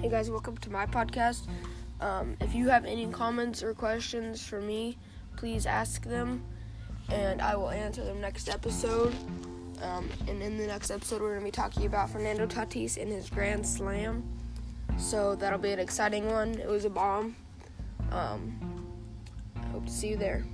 Hey guys, welcome to my podcast. Um, if you have any comments or questions for me, please ask them, and I will answer them next episode. Um, and in the next episode, we're going to be talking about Fernando Tatis and his Grand Slam. So that'll be an exciting one. It was a bomb. Um, I hope to see you there.